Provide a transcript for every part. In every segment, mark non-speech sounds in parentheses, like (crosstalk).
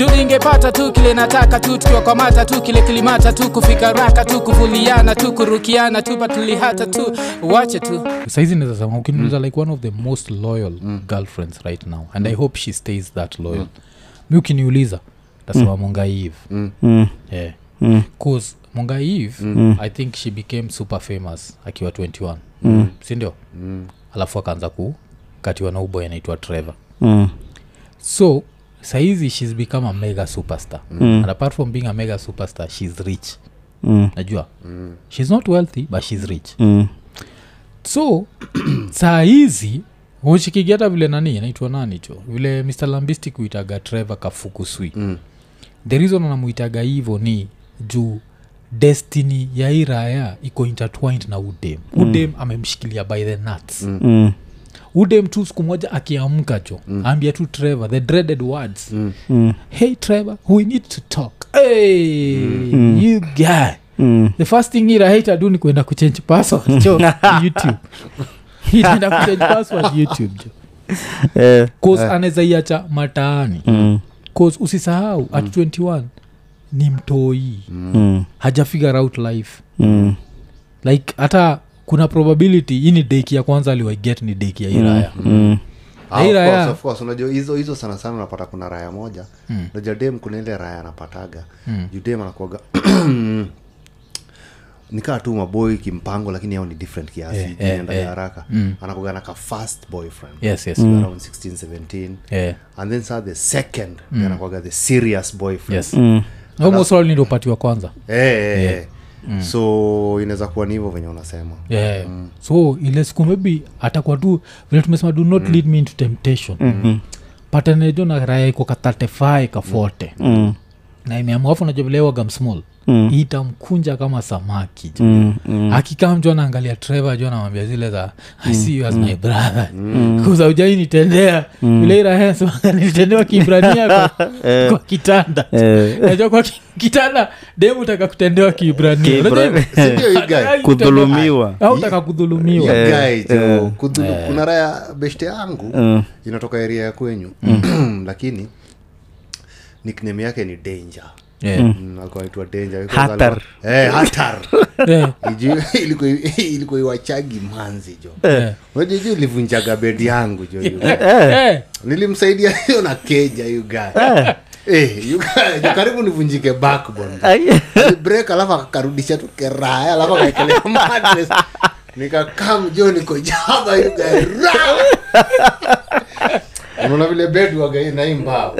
juu ningepata tu kile nataka tu tukiwakwamata tu kile kilimata tu kufika raka tu kuvuliana tu kurukiana tu patulihata tu. Wache tu. Saizi nazasema ukiniuliza like one of the most loyal girlfriends right now and i hope she stays that loyal. Mi ukiniuliza tasema mm. mongaive Mm. yeah. Mm. cause mongaive Mm. i think she became super famous akiwa 21 Mm. sindio Mm. alafu akaanza kukatiwa na uboy anaitwa trevor. Mm. so saizi shes become a mega superstar Mm. and apart from being a mega superstar shes rich Mm. najua Mm. shes not wealthy but shes rich Mm. so (clears throat) saa hizi uchikigeta vile nani inaitwa nani cho vile mr lambisti kuitaga trevor kafukuswi Mm. the reason anamuitaga hivo ni juu destiny ya hii raya iko intertwined na udem udem amemshikilia by the nuts Mm. Mm. Udem tu siku moja akiamka cho mm. ambia tu trevor the dreaded words Mm. Mm. hey trevor we need to talk hey you guy Mm. the first thing ira hate adu ni kuenda kuchange password cho (laughs) youtube itaenda kuchange password youtube jo Eh. cause anaweza iacha mataani Mm. cause usisahau at 21 ni mtoi Mm. haja figure out life Mm. like hata kuna probability hii ni deki ya kwanza aliwaiget ni deki ya iraya Mm. Ah, Hii of course, of course. unajua hizo hizo sana sana unapata kuna raya moja Mm. unajua dem kuna ile raya anapataga Mm. juu anakuaga (clears throat) nikaa tu maboi kimpango lakini yao ni different kiasi yeah, yeah, enda yeah. haraka Mm. anakuaga naka fast boyfriend yes yes around 16 17 yeah. and then saa the second mm. anakuaga the serious boyfriend yes Mm. almost ndio upatiwa kwanza Eh, eh, eh. so inaweza kuwa ni hivyo venye unasema yeah. so ile siku maybe atakuwa tu vile tumesema do not lead me into temptation Mm. patanejo na raya iko ka 35 ka 40 Mm. na imeamuafu najua vile wagam small Mm. itamkunja kama samaki Mm. Mm. akikaa mtu anaangalia trevor jo anamwambia zile za i see you as my brother. Kuza ujai nitendea. Vile irahensemanga (laughs) nilitendewa kibrania kwa, (laughs) kwa kitanda. Eh. najua kwa kitanda demu taka kutendewa kibrania. Kibra- Unajua- (laughs) Sindio, you guy? Ai, kudhulumiwa. au taka kudhulumiwa. Kuna raya beshte yangu Mm. inatoka eria ya kwenyu. (clears throat) Lakini nickname yake ni danger Yeah. Mm, danger Hatar. Eh, (laughs) Yeah. Ilikuwa ilikuwa iwachagi manzi jo Yeah. unajua ilivunjaga bedi yangu jo you. Eh. nilimsaidia hiyo na keja you guy. Eh, you guy, jo, karibu nivunjike backbone Ai. break alafu akakarudisha tu keraya alafu akaekelea (laughs) nikakam jo niko jaba! (laughs) unaona vile bed waga nai mbao.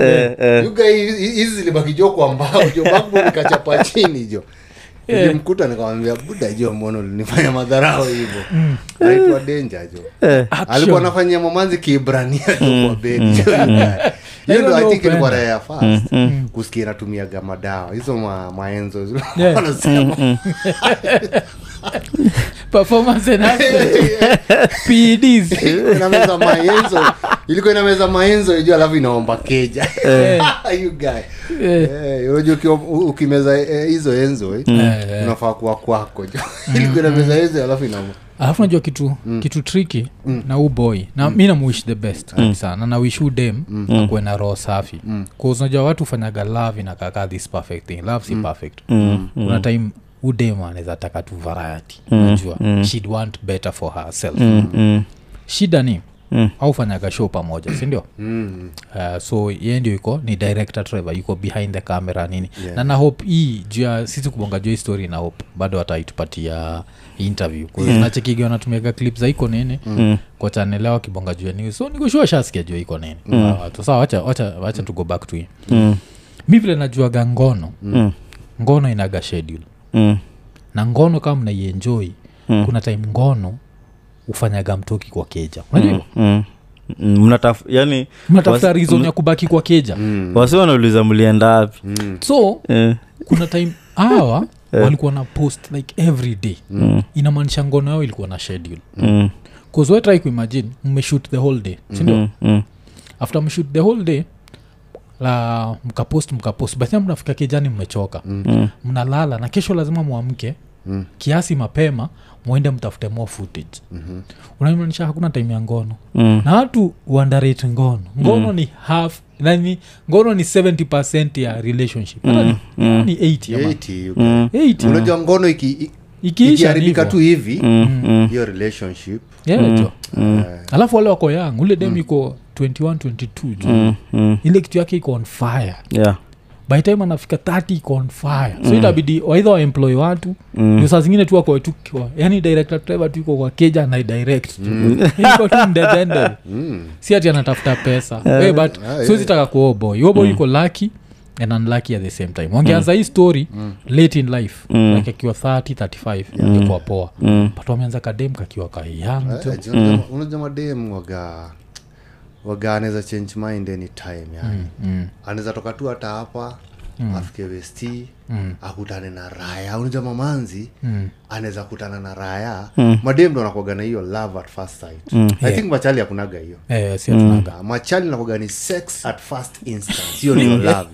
You guy, hizi zilibaki jo kwa mbao jo backbone ikachapa (laughs) chini jo. Nilimkuta nikamwambia buda jo mbona ulinifanya madharau hivyo? Anaitwa denja jo. Alikuwa anafanyia mamanzi kiibrania (laughs) jo kwa bedi jo guy. (laughs) hiyo ndo i ilikuwa raya ya fast kusikia inatumiaga madawa. Hizo ma, maenzo. Yeah. wanasema performance enhancement (laughs) inameza maenzo. Ilikuwa inameza maenzo ijua alafu inaomba keja. (laughs) You guy. Eh, unajua ukimeza eh, hizo enzo eh, Eh. unafaa kuwa kwako (laughs) ilikuwa inameza enzo alafu inaomba. Alafu najua kitu kitu triki na u boy. Na mi namuish the best kabisa. Na nawish huu dem akuwe na roho safi. Mm. kaunajua watu hufanyaga love inakaka this perfect thing. Love si perfect. Kuna time huu anaweza taka tu variety najua she'd want better for herself Mm. shida ni Mm. aufanyaga show pamoja sindio Mm. uh, so ye ndio iko ni director trevor yuko behind the camera nini Yeah. na nahope hii juu ya sisi kubonga juu story na hope bado ataitupatia interview yeah. natumiaga clip za iko nini mm. kwa chanelewa kibonga juu ya news so nikushua shasikia juu iko nini mm. uh, so wacha, wacha, wacha to go back to him Mm. mi vile najuaga ngono Mm. ngono inaga schedule Mm. na ngono kama mnaienjoi Mm. kuna time ngono ufanyaga mtoki kwa keja unajua? Mm. Mm. mnataf yani mnatafuta Was- ya kubaki kwa keja wasi wanauliza mlienda wapi so yeah. kuna time hawa walikuwa na post like every day mm. inamaanisha ngono yao ilikuwa na schedule Mm. kuzwetrai kuimagine mmeshoot the whole day sindio Mm. Mm. after mshoot the whole day la mkapost mkapost. Basia mnafika kijani mmechoka. Mm. mnalala na kesho lazima mwamke. Mm. kiasi mapema mwende mtafute more footage. Mhm. unamaanisha hakuna time ya ngono? Mm. na watu uandarate ngono. Ngono ni half nani ngono ni 70 ya relationship. Mm. ni, ni 80 ama 80 you Mm. unajua ngono iki- i- ikiisha ikiharibika ni tu hivi Mm, mm, hiyo relationship. Yeah, jo. Mm. alafu wale wako yang ule dem iko 21 22 jo mm, mm. ile kitu yake iko on fire. Yeah. by time anafika 30 iko on fire. So itabidi waidha waemploy watu Mm. ndio saa zingine tu ako tu yani director driver tu iko kwa keja na direct iko tu (laughs) ndedende mm. si ati anatafuta pesa. Hey, but yeah, siwezi taka kuo boy. Huo boy yuko lucky and unlucky at the same time. Wangeanza hii story late in life Mm. like akiwa 30 35 ingekuwa poa. Mm. but wameanza kadem kakiwa kayang Eh, eh, unajua- unajua waga waga anaweza change mind anytime yani. Mm. anaweza toka tu hata hapa afike westi Mm. akutane na raya unajua mamanzi Mm. anaweza kutana na raya madem ndo anakwaga na hiyo love at first sight. Mm. i think machali akunaga hiyo. Yeah, yeah, hatunaga. Ah, machali nakwaga ni sex at first instance. Hiyo ndio love.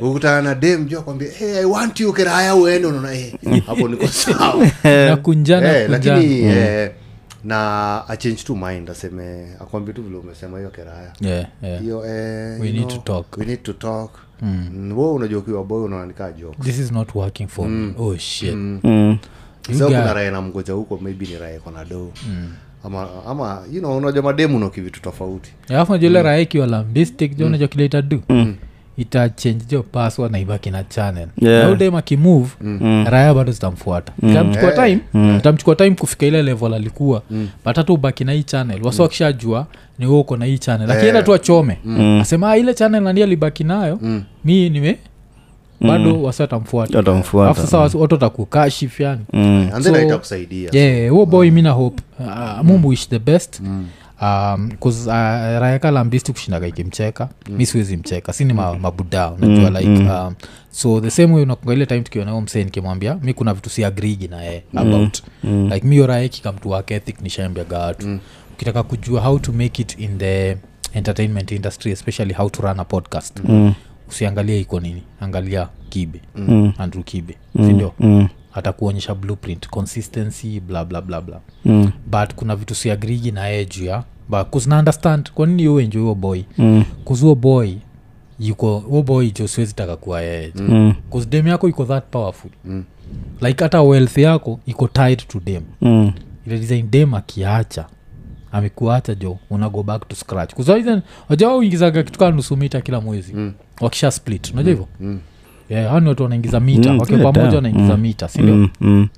Jo ukutana na dem jo akwambia hey, i want you keraya uende unaona hey, hapo niko sawa. (laughs) Nakunjana Eh, kunjana. mm. eh, na achange to mind aseme akwambia tu vile umesema hiyo keraya. Yeah, yeah. hiyo eh, We need know, to talk. we need to talk. Mm. wo unajua kiwa boy unaanikaa joke this is not working for me. Oh shit. Mm. You sa guy- kuna raya na mgoja huko maybe ni rae kona do. Ama ama you know unajua mademu no kivitu tofauti. Alafu najua ile raha ikiwa lambistic jo najua kile itadu itachange. Jo password na ibaki na channel. Yeah. na akimove mm. raya bado zitamfuata. Itamchukua time itamchukua time kufika ile level alikuwa but hata ubaki na hii channel. Wasi wakishajua ni huo uko na hii channel. Akienda tu achome. Asema "Ah, ile channel nani alibaki nayo mi nime bado wasi watamfuata. Watamfuata. sasa wasi- watu watakukashif yani. Mm. So- yeah huo boy mi na hope. Uh, mumbu ish the best um, 'cause, uh, rayaka lambisti kushindaga ikimcheka. Mi siwezi mcheka. Sini ma, mabuda unajua like um, so the same way unakunga ile time tukionao msee nikimwambia mi kuna vitu si agrigi na yeye about. Like mi yorae wake ethic nishaambiaga watu. Ukitaka kujua how to make it in the entertainment industry especially how to run a podcast. Mm. usiangalie iko nini. Angalia kibe. Mm. andrew kibe. Sindio Mm. Atakuonyesha blueprint consistency bla bla bla bla Mm. but kuna vitu siagrigi na yeye juu ya kuzina understand kwa nini uenjo huo boy Mm. kuzuo boy yuko huo boy jo siwezi taka kuwa yeye Mm. Cause dem yako iko that powerful Mm. like hata wealth yako iko tied to dem Mm. ile design dem akiacha amekuacha jo unago back to scratch kuzawajaa uingizaga kitu kaa nusu mita kila mwezi Mm. wakisha split unajua hivyo Mm. Yeah, hao ni watu wanaingiza mita Mm, wakiwa pamoja wanaingiza Mm. mita sindio Mm. Mm.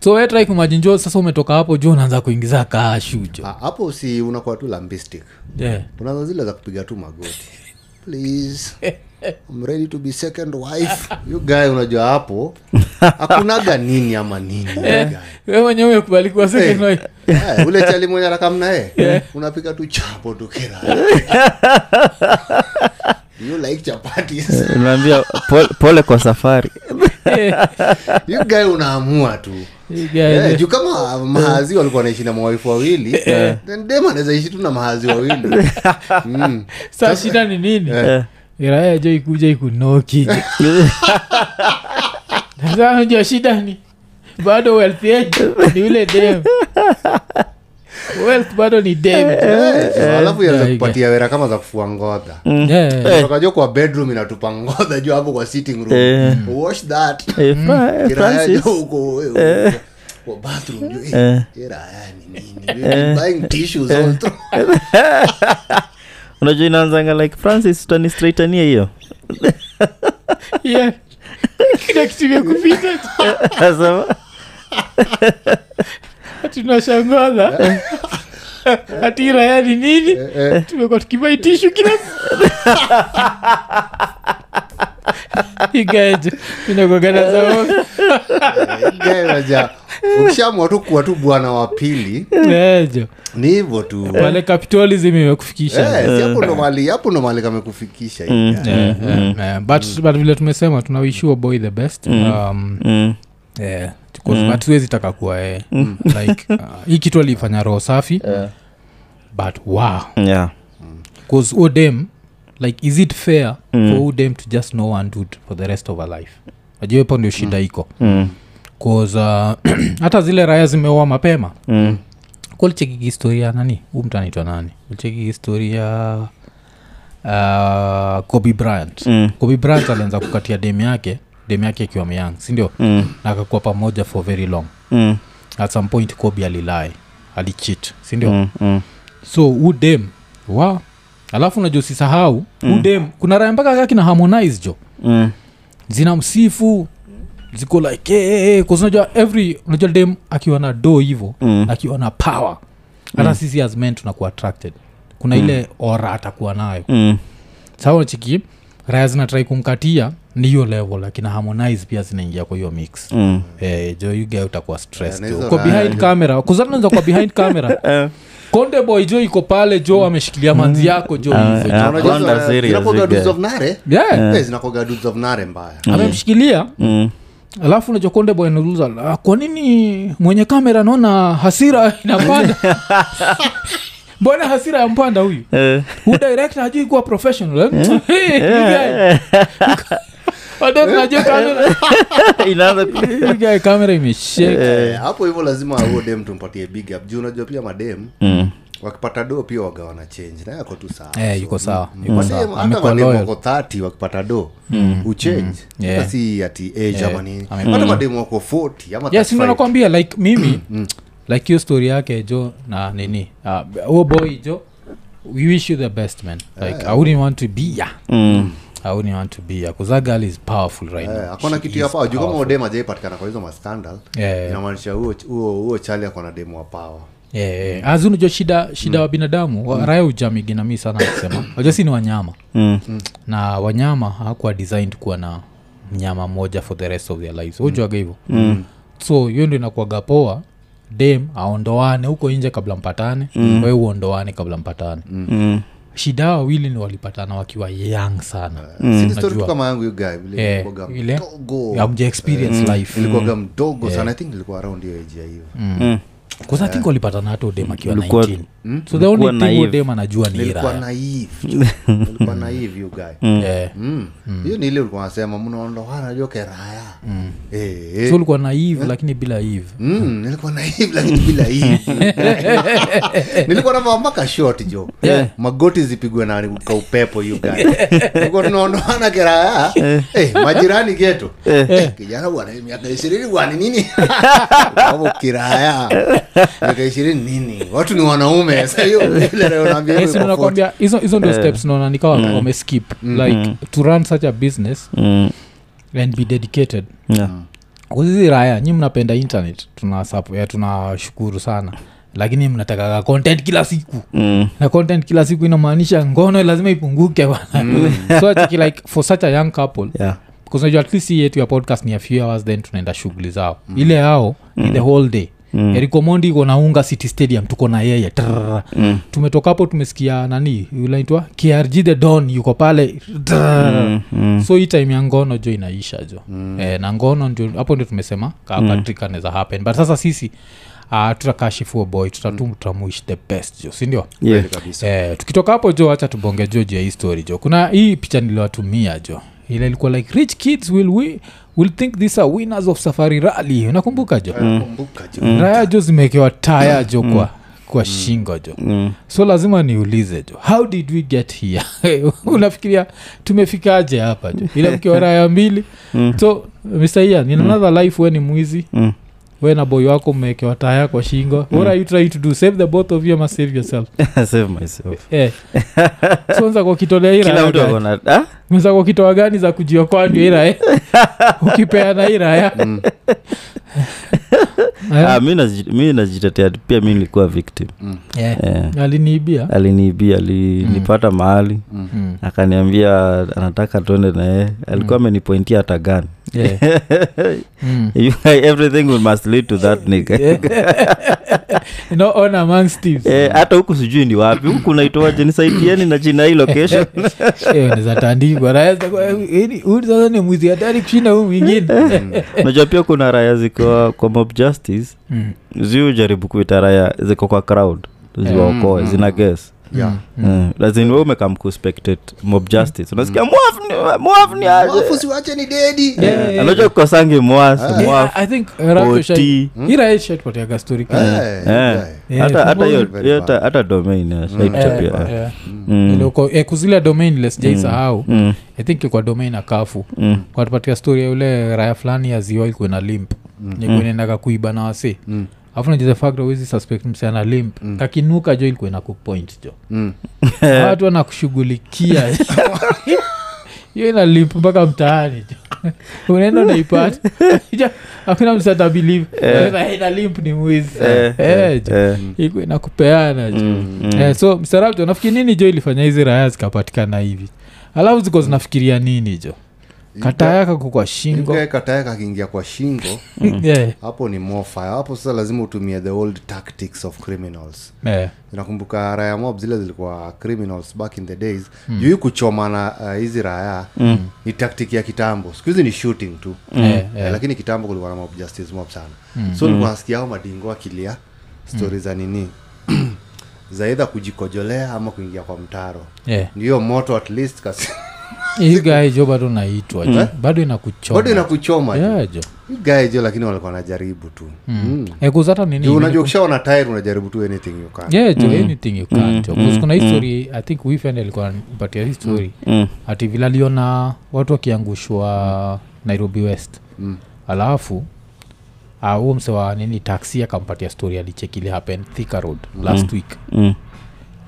so wetrai kumajinjo sasa umetoka hapo juu unaanza kuingiza kashu jo Ah, hapo si unakuwa tu lambistic yeah. unaza zile za kupiga tu magoti (laughs) please (laughs) (laughs) I'm ready to be second wife. (laughs) You guy unajua hapo (laughs) hakunaga nini ama nini you guy. we mwenyewe umekubali kuwa second wife. Eh, ule chali mwenye arakamnae unapika tu chapo tukira you like chapatis. Naambia pole, pole kwa safari. You guy unaamua tu. Yeah, Eh, juu kama mahazi walikuwa naishi na mawaifu wawili yeah. dem anaweza ishi tu na mahazi wawili. Mm. saa shida ni nini? Eh. Iraya jo ikuja ikunoki sasa unajua shida ni. Bado wealth yetu ni ule dem. Wealth bado ni demalafu Eh, alafu Yeah, yaza kupatia wera kama za kufua ngodha tokajo kwa bedroom inatupa ngodha juu hapo kwa sitting room. Yeah. wash that. Eh, Fra- eh, kiraya Francis. jo uko wewe, kwa bathroom juu eh, Eh. ni nini? Buying tissues all through. Unajua inaanzanga like francis utanistraitania hiyo? (laughs) Yeah. kila kitu imekupita Nasema, tunashangaza. Hati raya ni nini? Tumekuwa tukivaitishu kila igaje tunakogana zaoga Ukishaamua tu kuwa tu bwana wa pili ni hivyo tu. Pale capitalism imekufikisha. Eh, hapo ndo mali hapo ndo mali kamekufikisha Mm. Eh, eh, eh, but but vile tumesema tunawishua boy the best. Um, mm, yeah, because- but taka kuwa eh, like (laughs) uh, hii kitu alifanya roho safi. But wow. Yeah. bcause udem like is it fair mm. for odem to just know one dude for the rest of her life? Najua ndio shida iko. Mm, uh, (clears throat) hata zile raya zimeoa mapema mm, historia nani huu mtu anaitwa nani ulichekiki historia uh, kobe bryant Mm. kobe bryant alianza kukatia dem yake dem yake akiwa myang sindio Mm. na akakuwa pamoja for very long Mm. at some point kobe alilae alichit sindio Mm. Mm. so udem wa alafu unajua usisahau Mm. udem kuna raya mpaka kaki na harmonize jo Mm. zina msifu ziko like hey, hey, hey, unajua every unajua dem akiwa na do hivo Mm. akiwa na power hata sisi as men tunakuwa attracted. Kuna ile ora atakuwa nayo. Mm. sawa chiki raya zinatrai kumkatia ni hiyo level akina harmonize pia zinaingia kwa hiyo mix. Mm. Eh, jo yuga utakuwa stress yeah, jo. hizo behind camera. Kuzananza kwa behind camera. Eh. konde boy jo iko pale jo ameshikilia manzi yako jo Ah. Eh, amemshikilia. Mm. Alafu unajua konde boy anauliza "Ah, kwa nini mwenye kamera naona hasira (laughs) inapanda (laughs) mbona hasira yampanda huyu? Eh. hu director hajui kuwa professional. Eh? (laughs) Najua kamera. Imesheka Eh, hapo hivyo lazima huo dem tumpatie big up. Juu unajua pia madem Mm. Wakipata do pia waga wana change. Na yako tu sawa. Eh, yuko sawa, mm, yuko sawa. hata Amekuwa madem loyal. wako 30 wakipata do uchange Yeah. hata si ati age Yeah, ama nini. Amekuwa- hata mademu wako 40 ama yes 35. nakwambia like mimi (clears throat) like hiyo story yake jo na nini? Uh, huo boy jo we wish you the best man. Like i wouldn't want to be ya. Mm. i wouldn't want to be ya because that girl is powerful right Eh, now. kitu ya pawa juu kama udem ajaipatikana kwa hizo mascandal Yeah. inamaanisha huo huo huo chali akona demu wa pawa Yeah, yeah. Unajua shida shida wa binadamu mm. raya ujamiginami sana kusema wajua (coughs) si ni wanyama. Mm. na wanyama hakuwa designed kuwa na mnyama mmoja for the rest of their lives. Ujuaga hivo Mm. so hiyo ndo inakuaga poa. Dem aondoane huko nje kabla mpatane. Mm. we uondoane kabla mpatane. Mm. shida hao wawili ni walipatana wakiwa young sana. Najua. vile Eh, amja experience life. ilikuwaga mdogo sana. I think ilikuwa around hiyo ejia ya hiyo Mm bcause eh. i think walipatana hata udem akiwa 9 mm? so the only Nilikuwa anajua ni nilikuwa (laughs) hmm. Hmm. Hmm. ulikuwa nasema mnaondoana eh, eh. so ulikuwa naive eh? lakini bila ive Mm, nilikuwa (laughs) jo magoti zipigwe na kaupepo yugaa keraya majirani geto kijana bwana miaka ishirini bwana nini? (laughs) Kiraya miaka ishirini nini? Watu ni wanaume. (laughs) (laughs) Nakwambia hizo ndio steps naona nikawa wameskip like to run such a business Mm. and be dedicated. Yeah. kuzizi raya nyi mnapenda internet tunashukuru tuna tunashukuru sana. Lakini mnatakaga content kila siku. Mm. na content kila siku inamaanisha ngono lazima ipunguke (laughs) so like for such a young couple Yeah. because at least yetu ya podcast ni a few hours then tunaenda shughuli zao. Ile yao ni the whole day mm. erikomondi iko naunga city stadium tuko na yeye Trrr. Mm. tumetoka hapo tumesikia nani unaitwa krg the don yuko pale Trrr. Mm. Mm. so hii time ya ngono jo inaisha jo mm. e, na ngono ndio hapo ndio tumesema katrika mm. naweza happen but sasa sisi uh, tutakashifuo boy tutatu the best jo sindio Yeah. eh, tukitoka hapo jo hacha tubonge jo juu ya hii story jo kuna hii picha niliwatumia jo ile ilikuwa like rich kids will, we, will think these are winners of safari rali unakumbuka jo mm. jo raya jo zimewekewa taya jo kwa kwa shingo jo. Mm. so lazima niulize jo how did we get here? (laughs) Unafikiria tumefikaje hapa jo? Ile mkiwa raya mbili. Mm. so mr ian in another life we ni mwizi. Mm. We na boy wako mmewekewa taya kwa shingo. What are you trying to do? Save the both of you ama save yourself? (laughs) Save myself. Eh. so nza kwa kitolea hii kila mtu gani? akona ah? unza kwa kitoa gani za kujiokoa ndio ira eh? (laughs) ukipeana iraya (laughs) Ah, mi naji- mi najitetea pia mi nilikuwa victim. Eh. aliniibia? Aliniibia alinipata mahali. Mm. akaniambia anataka tuende naye alikuwa amenipointia hata gani Yeah. (laughs) Mm. everything we must lead to that nigga. You know, on among thieves. Eh, hata huku sijui ni wapi huku naitoaje nisaidieni na jina hii location (laughs) Eh, eh, eh, sasa ni mwizi hatari kushinda huu mwingine (laughs) unajua pia kuna raya ziko kwa mob justice Mm. ziu jaribu kuita raya ziko kwa crowd ziwaokoe Mm, zina ges yeah. Mm. lazin we umekam kuspectate mob justice. Unasikia ni- dedi anaja kukosangi hata domain Eh, shaitapia eh. Ile uko- eh, kuzile domain lesjaisahau i think ilikuwa domain akafu kwatupatia story ya ule raya fulani ya ziwa ilikuwa na limp. Nikuenendaga kuiba na wasi Mm. Afu najiza fact awezi suspect msiana limp kakinuka jo ilikuwa ina kupoint jo. Mm. (laughs) watu wanakushughulikia. (laughs) Hiyo ina limp mpaka mtaani jo. (laughs) Unaenda unaipata. Hakuna msata believe. Sasa, ina limp ni mwizi. Eh, Eh, jo. eh. iko inakupeana jo. Eh, so msarabjo nafikiri nini jo ilifanya hizi raya zikapatikana hivi? Alafu ziko zinafikiria nini jo katayaka kwa shingo kataeka akiingia kwa shingo (laughs) Yeah, hapo ni mofire hapo sasa lazima utumie the old tactics of criminals yeah. nakumbuka raya mob zile zilikuwa criminals back in the days mm. juu kuchomana hizi uh, hizi raya mm. ni tactic ya kitambo siku hizi ni shooting tu mm. yeah, yeah. lakini kitambo kulikuwa na mob justice mob sana mm. so mm. nasikia hao madingo akilia stori za nini (clears throat) zaidha kujikojolea ama kuingia kwa mtaro yeah. ndiyo moto at least kasi (laughs) hii jo bado naitwa mm. bado inakuchomabado inakuchoma yeah. jo jo lakini walikuwa najaribu tu mm. mm. nini unajua ukishaona tayari unajaribu tu anything you can yeah jo anything you can jo mm. kuna histori i think wifend alikuwa mpatia history mm. ati vile aliona watu wakiangushwa nairobi west Mm. alafu huo uh, mse wa nini taxi akampatia story alichekili happen thika road last week Mm.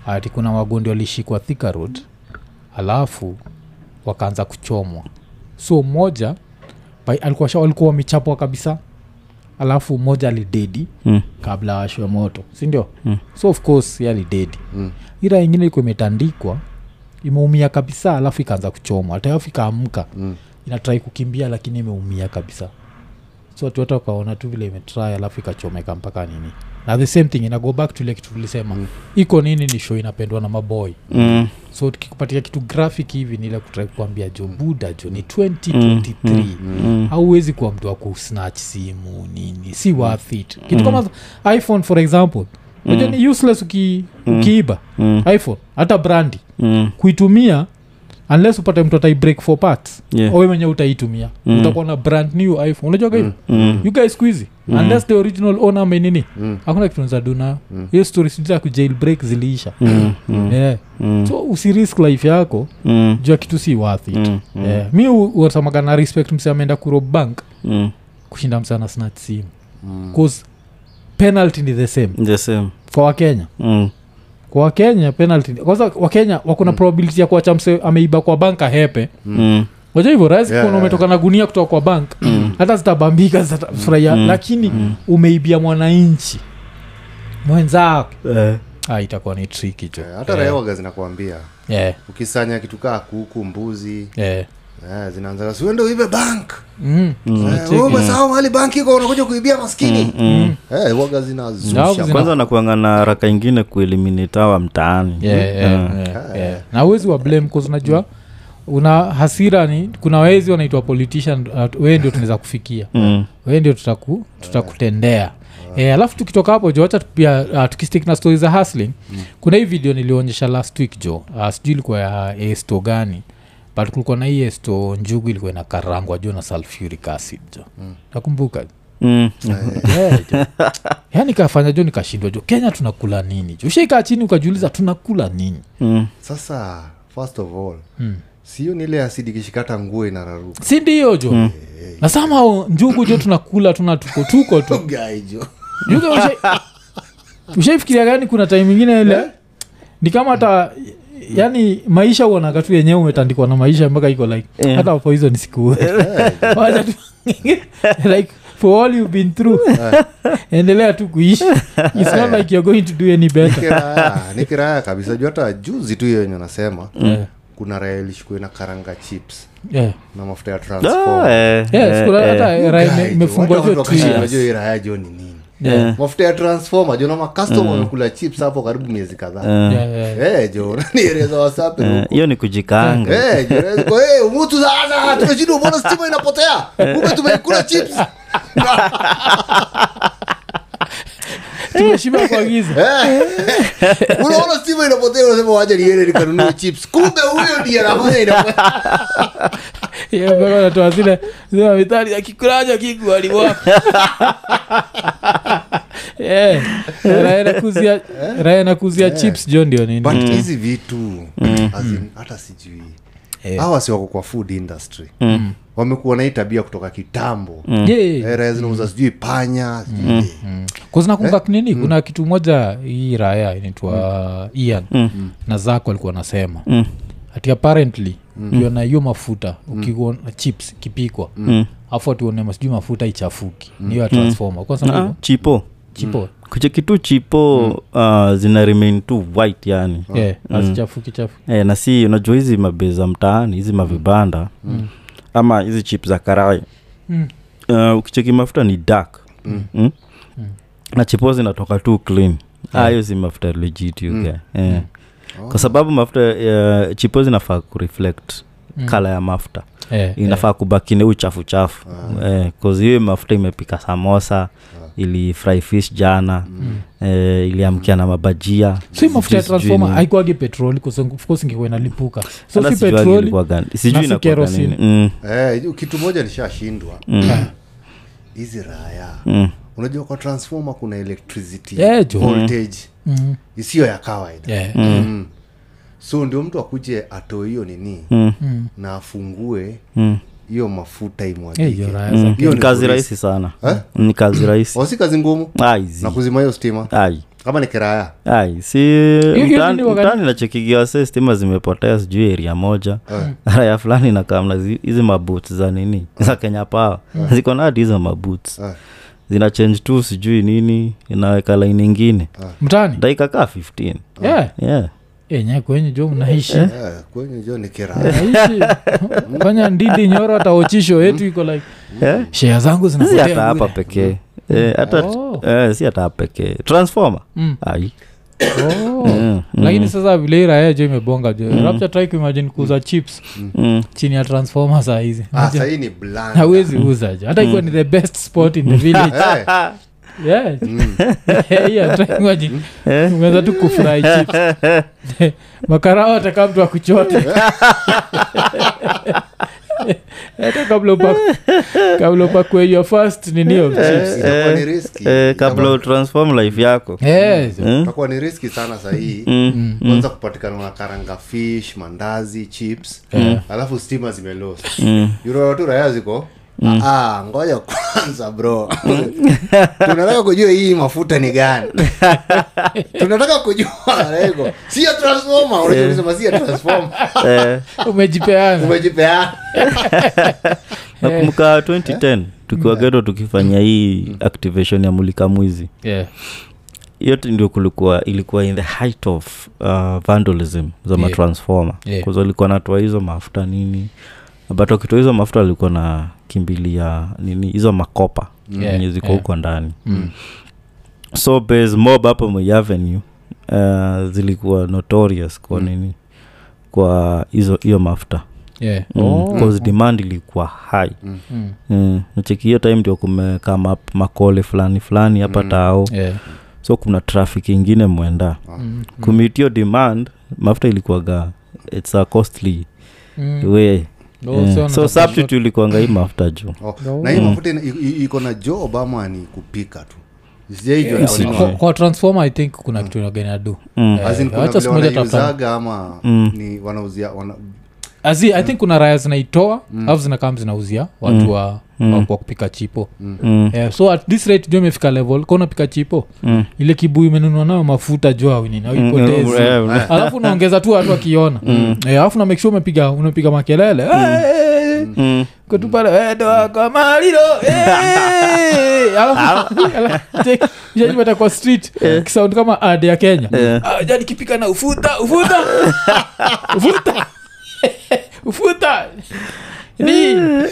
ati kuna wagondi walishikwa thika road alafu wakaanza kuchomwa so mmoja walikuwa wamechapwa kabisa alafu mmoja alidedi Mm. kabla washwe moto sindio mm. so of course ye alidedi Mm. ira ingine ilikuwa imetandikwa imeumia kabisa alafu ikaanza kuchomwa hata ikaamka Mm. inatrai kukimbia lakini imeumia kabisa so watu wakaona tu vile imetrai alafu ikachomeka mpaka nini na the same thing inago back to ile kitu tulisema mm. iko nini ni show inapendwa na maboy Mm. so tukikupatia kitu graphic hivi ni ile kutrai kuambia jo buda jo ni 2023 Mm. hauwezi kuwa mtu wa kusnatch simu nini si worth it kitu kama iphone for example mm. ni useless uki, ukiiba Mm. iphone hata brandi Mm. kuitumia unless upate mtu ataibreak for parts Yeah. owe mwenye utaitumia mm. utakuwa na brand new iphone unajua hivo Mm. you guys squeezy mm. unless the original owner amenini Mm. hakuna kitu nzaduna hiyo story sijui kujail break ziliisha Mm. Mm. yeah. Mm. so usirisk life yako Mm. jua kitu si worth it Mm. Mm. yeah. mi uasamaga na respect mse ameenda kuro bank Mm. kushinda mse ana snatch simu Mm. cause penalty ni the same the same kwa wakenya Mm. kwa wakenya penalty kwanza wakenya wakuna probability ya kuacha mse ameiba kwa bank ahepe Mm. Waja hivyo rahisi Yeah, kuona yeah. umetoka na gunia kutoka kwa bank (clears throat) hata zitabambika zitafurahia lakini umeibia mwananchi. Mwenzako. Yeah. ah, itakuwa ni triki cho yeah, hata yeah. waga zinakuambia. Yeah. ukisanya kitu kaa kuku mbuzi. Yeah. Yeah, zinaanza siuende uibe bank? Mm. Eh, umesahau mahali banki iko unakuja kuibia maskini? Eh, waga zinazushakwanza zinazusha zina- nakuanga na haraka ingine mtaani. Yeah, yeah, yeah, yeah. na uwezi wa blame cause unajua una hasira ni kuna wezi wanaitwa politician uh, wee ndio tunaweza kufikia Mm. wee ndio tutaku, tutakutendea E, alafu tukitoka hapo jo wacha pia uh, tukistik na stori za hustling mm. kuna hii video nilionyesha last week jo uh, sijui ilikuwa ya esto gani but kulikuwa na hii esto njugu ilikuwa ina karangwa jo na sulfuric acid jo mm. nakumbuka Mm. (laughs) yeah, jo. yani kafanya jo nikashindwa jo kenya tunakula nini jo ushaikaa chini ukajiuliza tunakula nini Mm. sasa first of all Mm. Sio ni ile asidi kishikata nguo inararuka. Si ndio jo mm. na sama njugu jo tunakula tuna tuko tuko tu. (laughs) Gaijo ushaifikiria gani kuna time ingine ile? Ni kama hata yani maisha uonaga tu yenyewe umetandikwa na maisha mpaka iko like Yeah. hata po hizo siku like for all you've been through endelea tu kuishi. Its not like you're going to do any better. Nikiraya kabisa. Juu hata juzi tu hiyo yenye nasema Yeah. Kuna raya ina karanga chips. Yeah. na mafuta ya Ah, transform eh, Yeah, eh, siku- eh. hata raha ime- imefungwa jo ni nini? Yeah. mafuta ya transforma jona makastoma wamekula chips hapo karibu miezi kadhaa. Eh, Yeah, yeah. Eh, jo (laughs) nanieleza wasapi eh, hiyo ni kujikanga. Eh, jo, (laughs) eh, umutu sasa tunashindwa mbona stima inapotea? Kumbe tumeikula chips (laughs) (laughs) unaona stima inapotea unasema waja niende nikanunua chips. Kumbe huyo ndiye anafanya inapotea. (laughs) Yeah, natoa zile zile mithali akikulaja (laughs) raya nakuzia raya nakuzia chips jo ndio nini? Hizi vitu hata sijui. Hawa si wako kwa food industry wamekuwa na hii tabia kutoka kitambo. Yeah. Raya zinauza sijui panya sijui eh? nini? Kuna kitu moja hii raya inaitwa ian na zako alikuwa anasema. Ati apparently ukiona hiyo mafuta ukiona chips ikipikwa afu atuone sijui mafuta ichafuki. Niyo ya transformer. Kwa sababu Ah, chipo. Chipo. Kucheki tu chipo uh, zina remain tu white yani. Yeah, mm. chafuki. E, na si unajua hizi mabeza mtaani hizi mavibanda ama hizi chip za karai. Mm. uh, ukicheki mafuta ni dark. Mm. na chipo zinatoka tu clean. Ah, hiyo si mafuta legit you mm. oh. kwa sababu mafuta uh, chipo zinafaa kureflect Mm. kala ya mafuta. Yeah, inafaa kubakine uchafu chafu. Eh, cause hiyo mafuta imepika samosa ili fry fish jana eh, iliamkia na mabajia. Si mafuta ya sijui haikuagi petroli ofcourse ingekuwa inalipuka. So si petroli sijui na si inakuwaga kerosene. nini. Mm, Eh, kitu moja nishashindwa. Mm, hizi raya mm. unajua kwa transformer kuna electricity Yeah, voltage. Mm, isiyo ya kawaida. Yeah. mm. so ndio mtu akuje atoe hiyo nini Mm, Mm. na afungue mm. Hiyo mafuta Eh, imwagike Mm. rahisi sana. Eh? ni kazi (clears throat) rahisi. Wasi kazi ngumu? Na kuzima hiyo stima? Ai. kama ni kiraya ai si mtani, nachekigiwa se stima zimepotea sijui eria moja. (laughs) Raya fulani nakamna hizi mabuts za nini? Za kenya pawa ziko na hizo mabuts Eh. zina change tu sijui nini inaweka laini ingine. Mtani? Dakika kaa 15 yeah. yeah. Enye kwenye jo mnaishi? Yeah, kwenye jo ni kiraishi fanya ndidi nyoro ataochisho yetu iko like yeah. shea zangu zinapotea hapa pekee. Eh, hata Oh. eh, si hata pekee. Transformer? Mm. ai. Oh. Mm, lakini sasa vile iraya jo imebonga jo. Rapcha try kuimagine kuuza chips. Mm. chini ya transformer saa hizi. Ah, hawezi uza jo. Hata ikuwa ni the best spot in the (laughs) village Eh, (laughs) try imagine. umeweza tu kufurahi (laughs) makarao ataka mtu akuchote (laughs) hata kabla upakue your first ninio ni riski eh, kabla utransform life yako. Mm, ni riski sana sahii. Mm, kwanza kupatikana na karanga fish mandazi chips. Alafu stima zimelos mm. raya ziko Ah, ngoja kwanza bro. (laughs) Tunataka kujua hii mafuta ni gani? (laughs) Tunataka kujua lego. Transformer Eh, umejipeana. Nakumbuka (laughs) 2010 tukiwa geto tukifanya hii activation ya mulika mwizi Yeah. yote ndio kulikuwa ilikuwa in the height of uh, vandalism za Yeah. matransformer. Yeah. yeah. walikuwa natoa hizo mafuta nini. But wakitoa hizo mafuta walikuwa na kimbilia nini hizo makopa Yeah, enye ziko yeah. ndani Mm. so base mob hapo avenue uh, zilikuwa notorious kwa nini kwa hizo hiyo mafuta Yeah. mm. Oh. cause demand ilikuwa high Mm. mm. nacheki hiyo time ndio kumekama makole fulani fulani hapa tao Yeah. so kuna traffic ingine mwenda Mm. kumitio demand mafuta ilikuwaga its a costly Mm. way. So substitute ilikuwanga hii mafuta juu oh. No. na hii mafuta ina- i- i- iko na jo obama ni kupika tu sijaijua Yeah, kwa nini wana- kwa transformer i think kuna kitu Mm. As in kuna vile siku moja tafuta- wanaiuzaga ama Mm. ni wanauzia wana azi i think kuna raya zinaitoa alafu zinakam zinauzia watu wa, wa kwa kupika chipo. Mm. yeah, so at this rate jo imefika level ka unapika chipo Mm. ile kibuyu imenunua nayo mafuta jo awinini auipotezi Mm. Alafu unaongeza tu watu wakiona. Yeah, alafu na make sure umepiga unapiga makelele. Eh, mm. hey, mm. kwa street kisaund kama ad ya kenya. Ah, jani kipika na ufuta ufuta. (laughs) Ufuta (laughs) ufuta ni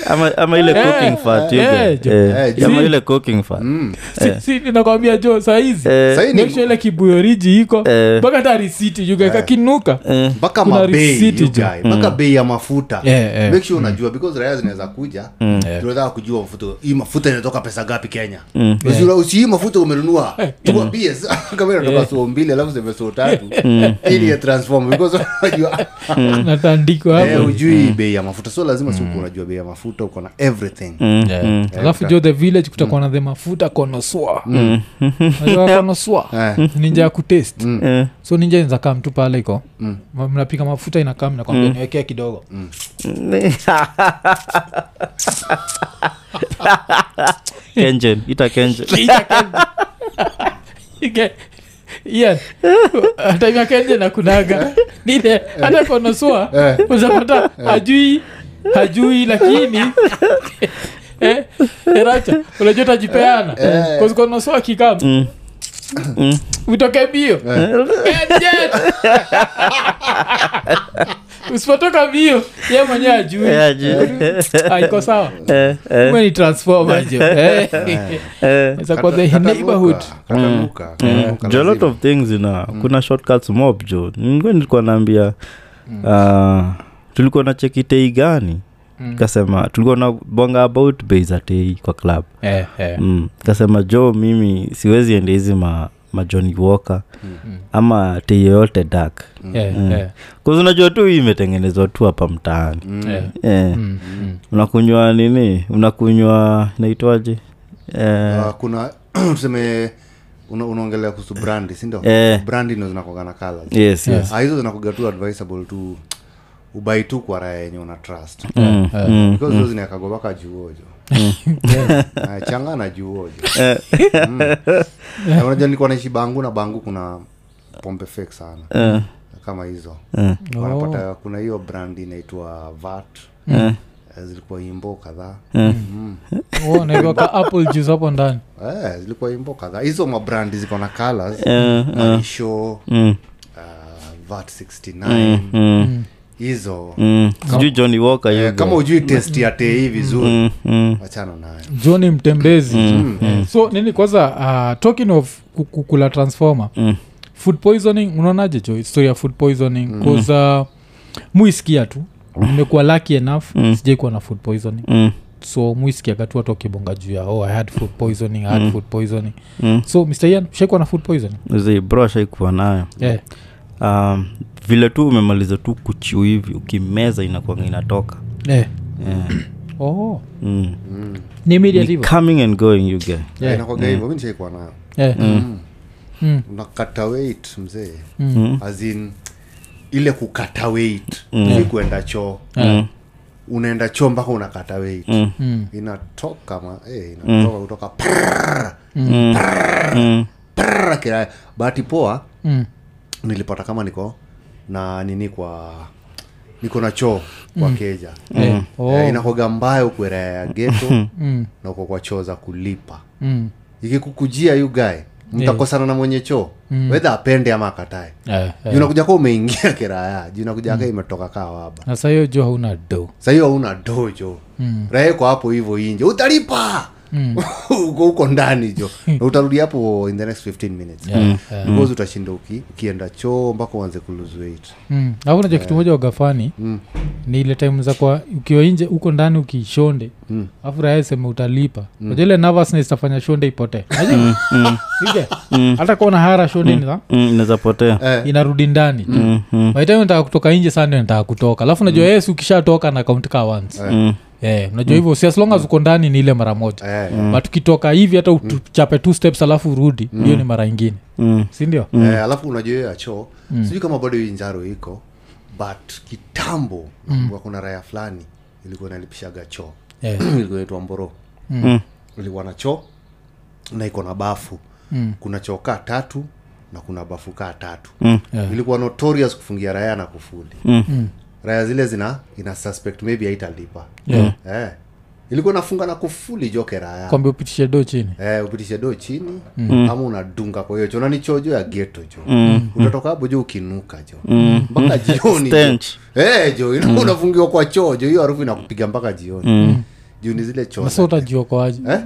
ama, ama ile Eh, cooking fat you eh, jo. Eh, Eh, ama ile cooking fat. Si, si ninakwambia jo sahizi Eh, Sahi ni- make sure ile kibuyoriji iko. Eh. mpaka hata risiti yugaikakinuka kinuka mpaka Kuna mabei risiti you jo. guy, mpaka bei ya mafuta. Eh, eh. make sure unajua because raya zinaweza kuja tunataka kujua mafuta hii mafuta inatoka pesa gapi kenya? Usira- mafuta umenunua? Tuambie (laughs) kama inatoka suo mbili alafu soo tatu. Ili ya transform because (laughs) unajua. Natandiko eh, hapo ujui bei ya mafuta so lazima siku unajua bei ya mafuta uko na everything. Yeah. alafu jo the village kutakuwa na the mafuta konoswa najua konoswa (laughs) Eh. ninja ya kutest. Eh, so ninja inzakaa mtu pale iko. Ma- mnapika mafuta inakaa mnakwambia niwekea kidogo. (laughs) Kenjen ita kenjen. Ita Kenya. (laughs) Ike- Ian, kenje na kunaga nile hata konosua Eh. uzapata hajui hajui lakini. (laughs) Eh, eracha unajua tajipeana? Eh. konosua kikam utoke mbio. Kenje! (laughs) usipotoka mbio ye mwenyewe ajui Eh, aiko sawa. Eh, eh, ni jo (laughs) Eh. eh. A lot of things ina kuna shortcuts mob jo nilikuwa naambia uh, tulikuwa na cheki tei gani kasema tulikuwa na bonga about bei za tei kwa club Eh, eh. mm. kasema jo mimi siwezi ende hizi ma majoni walker ama tei yoyote dak Eh, eh. kause unajua tu hii imetengenezwa tu hapa mtaani mm. yeah. yeah. mm-hmm. unakunywa nini unakunywa naitwaje yeah. Ah, kuna (clears throat) tuseme una- unaongelea kuhusu brandi sindio yeah. brandi ndo zinakogana kala colors yes yes Ah, hizo zinakuga tu advisable tu ubai tu kwa raya yenye una trust. Mm, mm, because hizo zinakagwa juojo Ah, changa na juojo Mm. (laughs) Na (laughs) unajua nilikuwa naishi bangu na bangu kuna pombe fake sana. Yeah. kama hizo. Yeah. wanapata kuna hiyo brand inaitwa vat eh, Eh, zilikuwa imbo kadhaa. Eh. Oh, naiweka apple juice hapo ndani. Yeah, zilikuwa imbo kadhaa. Hizo mabrand ziko na colors. Eh, eh, marisho. Mm, uh, vat 69 mm, hizo. Mm. sijui johni woka Eh, you kama ujui test ya tei vizuri Mm, mm, wachana nayo. Johni mtembezi. Eh, so nini kwanza uh, talking of kukula ku- kula transformer. Mm. food poisoning unaonaje jo story ya food poisoning? Cause uh, muiskia tu. Nimekuwa lucky enough mm. sijaikuwa na food poisoning. Mm, so muiskiaga tu hata ukibonga juu ya oh i had food poisoning i had Mm. food poisoning. Mm. so mr ian shaikuwa na food poisoning? Bro shaikuwa nayo. Yeah. Um, vile tu umemaliza tu kuchiu hivi ukimeza inakwanga inatoka yeah. yeah. (clears throat) oh mm. ni immediate Ni hivyo coming and going you get Yeah. inakwaga hivyo mi nishaikuwa nayo yeah. Mm. Mm. unakata weight mzee Mm. as in ile kukata weight Mm. si kuenda choo mm. unaenda choo mpaka unakata weit Mm. Mm. inatoka ma, eh, inatoka kutoka prrrr, Mm. Mm. prrrr, kila bahati poa Mm. Nilipata kama niko na nini kwa niko na choo kwa keja. Eh, oh. Eh, inakoga mbayo ya geto Mm. na uko kwa choo za kulipa. Mm. ikikukujia yu gae mtakosana na mwenye choo. Mm. wedha apende ama akatae. Yeah, yeah. juu nakuja ka umeingia (laughs) kiraya. Juu nakuja ka imetoka kaa waba. Na sahiyo jo hauna do sahiyo hauna do jo Mm. raha hapo hivyo inje. Utalipa Mm. (laughs) uko huko ndani jo na utarudi hapo in the next 15 minutes Yeah, yeah. because utashinda uki, ukienda choo mpaka uanze kulose weight Mm. alafu naja kitu moja wagafani Mm. ni ile time za kwa ukiwa nje huko ndani ukishonde Mm. afu raha seme utalipa mm. ile nervousness itafanya shonde ipotee (laughs) Unajua? Ike? hata kuwa na hara shonde mm. Mm, inaweza potea eh, inarudi ndani Mm, mm, baitime nataka kutoka nje sande nataka kutoka alafu najua mm. yesu ukishatoka na kaunti ka once mm. Yeah, unajua hivyo si as long as uko ndani ni ile mara moja. Eh, but ukitoka hivi hata uchape two steps alafu urudi hiyo ni mara ingine. Mm. sindio eh, alafu unajua hiyo ya choo sijui kama bado hii njaro iko but kitambo kuna raya fulani ilikuwa inalipishaga choo. Yeah. (clears throat) ilikuwa naitwa mboro. Mm. ilikuwa na choo na iko na bafu. Mm. kuna choo kaa tatu na kuna bafu kaa tatu. Mm. Yeah. ilikuwa notorious kufungia raya na kufuli Mm. Mm. Raya zile zina ina suspect maybe haitalipa. Yeah. eh. ilikuwa nafunga na kufuli joke raya kwambia upitishe do chini. Eh, upitishe do chini. Ama unadunga kwa hiyo cho na ni chojo ya geto jo utatoka hapo jo ukinuka jo mpaka (laughs) jioni jo. Eh, jo ina- unafungiwa kwa choo jo hiyo harufu inakupiga mpaka jioni. Juu ni zile choo nasa utajiokoaji eh?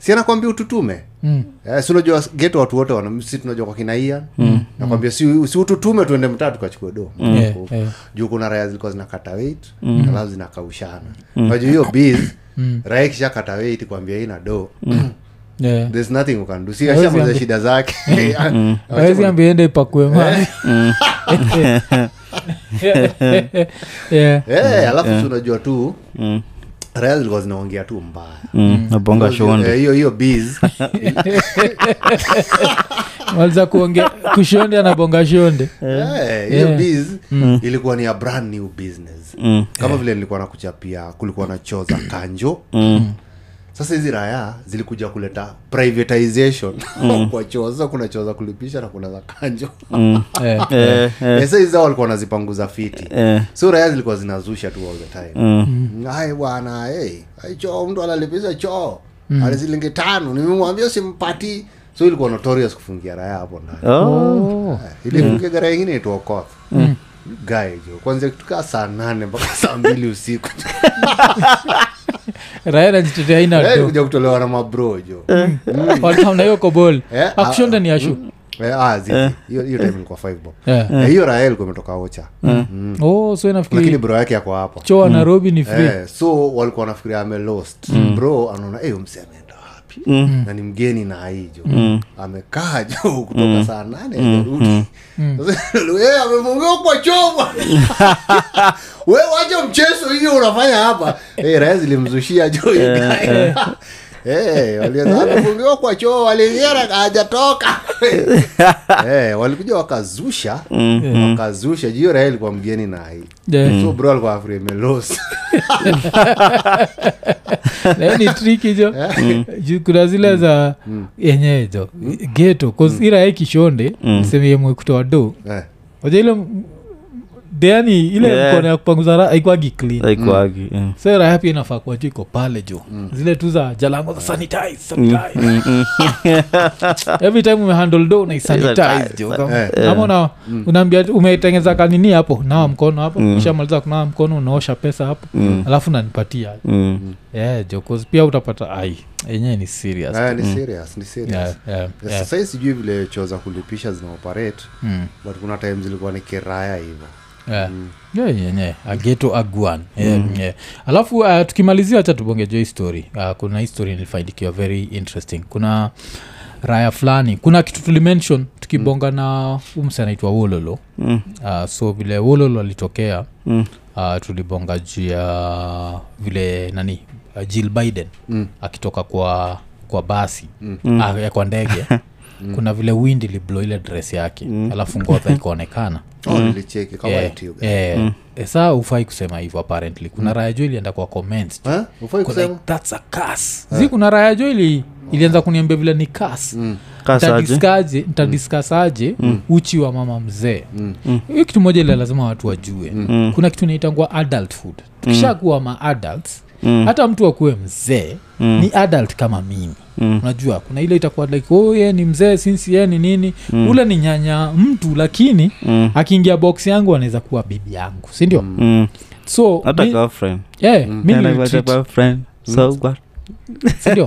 Si anakwambia ututume Mm. eh, si unajua geto watu wote si tunajua kwa kinaia mm. nakwambia si, si ututume tuende mtaa tukachukue do Yeah, yeah. juu kuna raya zilikuwa zinakata weight alafu zinakaushana. Najua hiyo biz raya kisha kata weight kwambia hii na do (coughs) Yeah. there's nothing you can do. Si ashamaliza shida zake. (laughs) Awezi ambiende ipakue mali. (laughs) (laughs) Eh, alafu si unajua tu raya zilikuwa zinaongea tu mbaya. Mm, shonde Eh, hiyo hiyo biz. (laughs) (laughs) Waliza kuonge kushonde anabonga shonde. Eh, hiyo Yeah. ilikuwa ni a brand new business. Mm. kama vile nilikuwa nakuchapia kulikuwa na choo za kanjo sasa hizi raya zilikuja kuleta privatization. (laughs) Kwa choo sasa kuna choo za kulipisha na kuna za kanjo. (laughs) Eh. Eh, eh, Eh, sasa hizi zao walikuwa wanazipanguza fiti. Eh, so raya zilikuwa zinazusha tu all the time. Mm, ai bwana hey, ai choo mtu analipisha choo. Mm. alizilingi tano. Nimemwambia simpati so ilikuwa notorious kufungia raya hapo ndani. Oh, ilifungia mm. gara ingine ituokoa gae jo kwanzia kutoka saa nane mpaka saa mbili usiku (laughs) raia najitetea ina Eh, do. kuja kutolewa na mabro jo walikamna kobol. Eh, akushonda ni ashu Eh, ah, hiyo rael kumetoka ilikuwa five bob. Eh. Eh, ilikuwa imetoka ocha. Oh so lakini bro yake yako hapa choa nairobi ni free. Eh, so walikuwa nafikiria amelost bro anaona eyo mse ameenda mm. na ni mgeni na hijo amekaa (laughs) jo kutoka saa nane amerudi Sasa, (laughs) "Eh, amefungiwa kwa choma (laughs) we wacha mchezo hiyo unafanya hapa. Hey, raha zilimzushia jo guy. Eh, kwa choo waliingia hajatoka. Hey, (laughs) walikuja wakazusha wakazusha. Juu hiyo raha ilikuwa mgeni na hii. Yeah. so bro alikuwa afrimelos nayo ni triki jo. Juu kuna zile za yenyewe jo. Geto irae kishonde semeyemwe kutoa do yeah. waja ile deani ile Yeah. mkono ya kupanguza ra aikwagi clean mm. eh. so raha pia inafaa kuwa iko pale jo zile tu za jalango za sanitize, sanitize. (laughs) every time umehandle do unaisanitize jo kama- Eh. yeah. una, unaambia umetengeza kanini hapo nawa mkono hapo ishamaliza kunawa mkono unaosha pesa hapo alafu nanipatia Mm. yeah, jo pia utapata ai yenyewe ni serious eh, ni serious ni serious yeah, yeah, yeah. sasa hii sijui vile choo za kulipisha zina operate Mm. but kuna time zilikuwa ni kiraya hivo Yeah. Yeah, yenye ageto aguan yeah, yeah. alafu uh, tukimalizia hacha tubonge jo hii story uh, kuna hii story nilifaindikiwa very interesting kuna raya fulani kuna kitu tulimention tukibonga na umse anaitwa wololo Mm. uh, so vile wololo alitokea Mm. uh, tulibonga juu ya vile nani uh, jill biden Mm. akitoka kwa kwa basi mm. uh, kwa ndege (laughs) kuna vile wind iliblo ile dress yake mm. alafu ngodha ikaonekana. (laughs) Oh, kama Eh, eh, eh, saa ufai kusema hivyo apparently. Kuna raya jo ilienda kwa comments. Eh? Kusema? like, thats a cas zi kuna raya jo ili ilianza kuniambia vile ni kas mm. ntadiskasaje uchi wa mama mzee. Hiyo kitu moja ile lazima watu wajue. Kuna kitu naitangua adulthood. Tukishakuwa ma adults hata mtu akuwe mzee ni adult kama mimi. Unajua kuna ile itakuwa like oh, ye ni mzee sinsi ye ni nini. Ule ni nyanya mtu lakini akiingia box yangu anaweza kuwa bibi yangu sindio Mm. so hata mi- girlfriend. yeah, mi And I was a nilitreat- girlfriend. So sindio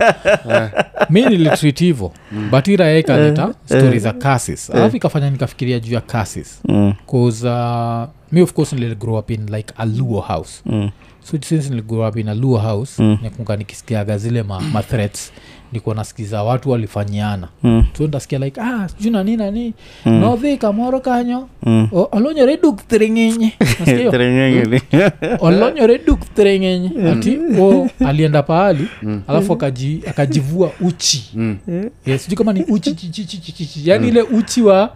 mi nilitrit hivo but irae ikaleta stori za cases alafu ikafanya nikafikiria juu ya cases Mm. bcause uh, mi of course niligrow up in like a luo house. Mm. So since niligrow in a luo house Mm. nikunga nikisikiaga zile ma, ma threats nikuwa nasikiza watu walifanyiana. Mm. so ndasikia like ah sijui nani nani mm. nodhi kamoro kanyo. Mm. O- olonyore duk thiring'inyi. Nasikia olonyore duk (laughs) thiring'inyi. Ati o alienda pahali alafu akaji, akajivua uchi. Mm. yeah, sijui kama ni uchi chichichichichi chi- chi- chi- chi- chi. yani ile uchi wa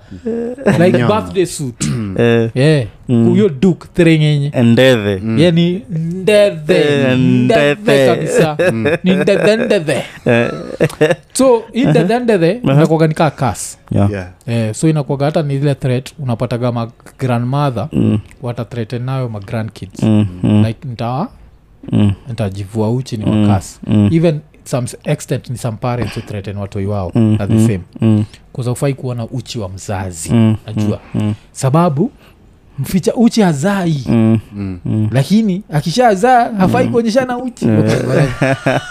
like birthday suit. Eh, yeah. huyo duk yani ndethe ndethe ndethe. kabisa ni ndethe ndethe Eh, so hii ndethe ndethe inakwaga nikaa kas yeah. Yeah. Eh, so inakwaga hata ni ile threat unapataga ma grandmother Mm. watathreaten nayo ma grandkids Mm, mm. like ntawa Mm. ntajivua uchi ni makas Mm. even some extent ni some parents who threaten watoi wao Mm, at the mm, same Mm. kuza ufai kuona uchi wa mzazi Mm. najua Mm. sababu mficha uchi hazai Mm. Mm. Mm. lakini akishazaa hafai kuonyeshana uchi Okay, whatever.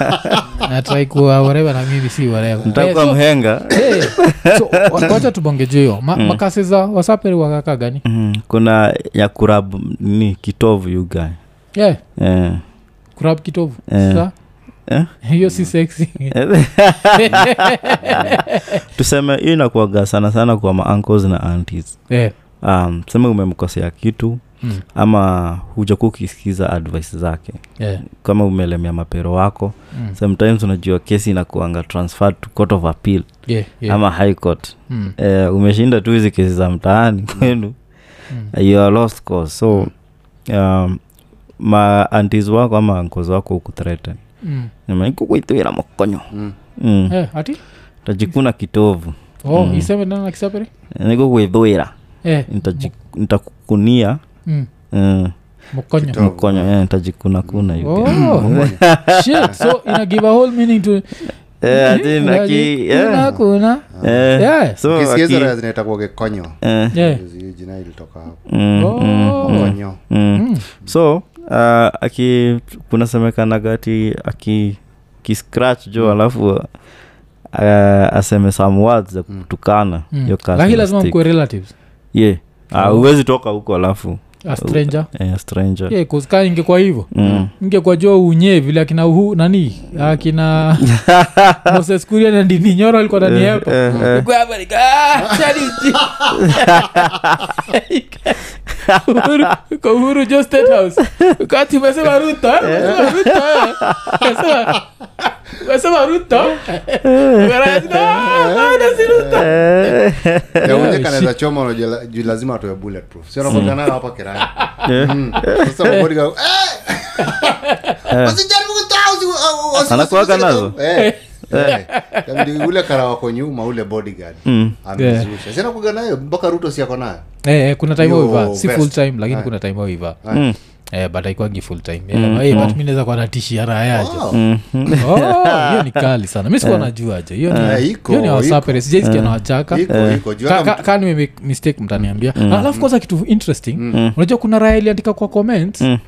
(laughs) natrai kuwa wareva na mimi si wareva ntakuwa mhenga so (laughs) wacha tubongeje hiyo Ma, makase za wasaperi wakaka gani Mm. kuna ya kurab ni kitovu yuga yeah, yeah. kurab kitovu yeah. Sa? Eh? hiyo si sexy (laughs) tuseme hiyo inakuaga sana sana kwa maancles na aunties Eh, um, sema umemkosea kitu mm, ama hujakuwa ukisikiza advice zake. Yeah, kama umelemea mapero wako mm, sometimes unajua kesi inakuanga transferred to court of appeal. Yeah, yeah, ama high court. Mm, eh, umeshinda tu hizi kesi za mtaani kwenu. Mm, you are lost cause. So um, maantis wako ama ankozi wako ukuthreaten mm. namaikukuitwira mokonyo. Mm. mm. Eh, tajikuna kitovu. Oh Mm. nikukwithwira eh, nitakukunia. Mm, mm, mkonyo. Eh, nitajikunakuna oh (laughs) so a whole meaning to Eh, Eh, eh, mm, Oh. mm, mm. Mm. uh, aki kunasemekanaga ati aki kiscratch jo alafu uh, aseme some words za kutukana. Mm. hiyo kasi lakini lazima mkuwe relatives yeah Ah, Oh. toka huko alafu ka stranger eh, stranger ingekuwa hivyo Mm. ingekuwa jo unye vile akina uhu nani akina (laughs) moses kuria na ndini nyoro alikuwa nani hapo. Kwa hapa nika, "Ah, chani uchi." Uhuru- kwa uhuru jo state house kati umesema eh? Umesema ruto? Eh? Umesema- umesema ruto. Ukarajika, "Ah, Eh, yaunye choma juu lazima atoe bulletproof. Sio nakwambia nayo hapa kiraya (laughs) eh. Mm. Sasa "Eh! Kutoa, nazo? Eh, eh. Inabidi ule karawako nyuma ule bodyguard Mm. amezusha. Sina nayo? Mpaka ruto siako nayo? Eh, eh, kuna time Yo, si full time lakini kuna time Mm. Eh, but aikwangi full time. Yeah, mm. but mi naweza kuwa natishia rayaje Wow. Mm. Oh, (laughs) hiyo ni kali sana. Mi sikuwa najuaje hiyo Eh, ni hiyo ni wasapere sijaisikia na wachaka kaa nimemake mistake mtaniambia. Alafu kwanza kitu interesting. Unajua kuna raya iliandika kwa comment Mm.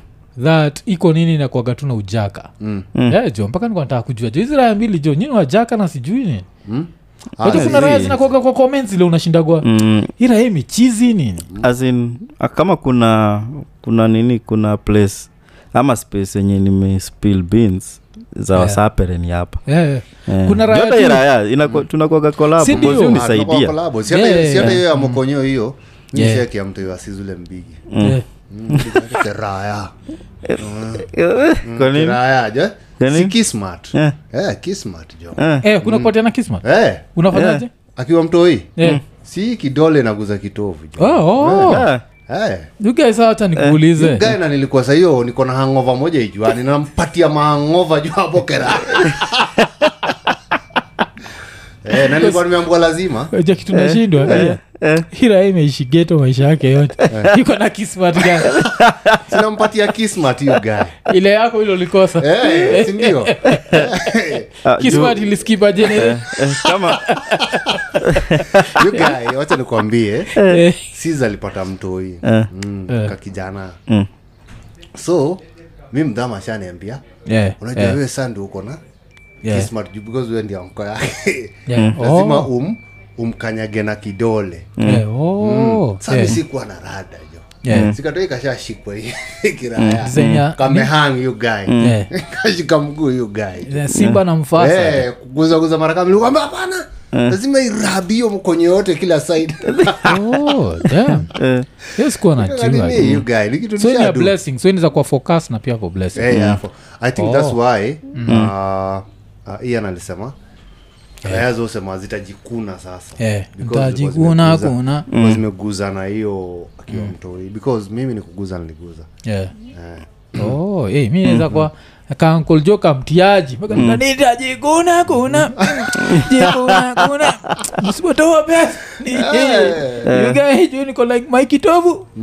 that iko nini nakwaga tu na ujaka. Mm. Mm. yeah, jo mpaka nikuwa nataka kujua. Jo hizi raya mbili jo nyini wajaka na sijui nini. Mm. Ah, kuna raya zi- zinakwaga kwa comments ile unashindagwa Mm. hii raya nini As in, ah, kama kuna kuna nini kuna place ama space yenye nimespill beans za Yeah. wasapere hapa yeah, yeah. Eh. Kuna Ah, Yeah, yeah. hiyo ya mokonyo hiyo mi Yeah. mtu yo asizule mbigi Yeah. Mm, (laughs) nini? kismart Eh, kismart jo. Eh. Unafanyaje? Akiwa mtoi? Eh. si kidole naguza kitovu jo. Oh, oh. Hata nikuulize. Gae na nilikuwa sahiyo niko na hangova moja ijuani nampatia mahangova juu hapo kera. (laughs) Eh, na nilikuwa nimeambua lazima. Ja kitu nashindwa eh. hira maisha yake yote. Iko na kismat gani? (laughs) Sinampatia kismat hiyo gae ile yako ilo likosa eh, sindio (laughs) Ah, kismat iliskipa eh, kama (laughs) wacha nikuambie. Eh, sis alipata mtoi Eh. mm, Eh. kakijana Mm. so mi mdhama ashaniambia yeah, unajua yeah, wewe sandi uko na yeah, kismat juu because wewe ndio anko yake. Yeah. lazima Oh, um umkanyage na kidole. Yeah, oh, sa mi yeah, sikuwa na rada jo. Yeah. sikatoi kashashikwa (laughs) kiraya. Design ya- kamehang yu guy. Yeah. (laughs) kashika mguu yu guy. Simba na mfasa. Eh, kuguzaguza mara kama nilikwambia hapana lazima irabi hiyo mkonyo yote kila side. (laughs) Oh, eh, kuwa focus na pia for blessing. Eh, yeah, i think Oh. that's why uh, uh, ian alisema raya zosema zitajikuna sasa. Eh, Because kuna zimeguzana hiyo akiwa mtoi. Because mimi nikuguza niliguza. Yeah. yeah. oh, hey, mi naweza kwa kankol jo kamtiaji nita jikuna kuna. Jikuna kuna. Msipotoa pesa. Ni- yugae like maikitovu (laughs)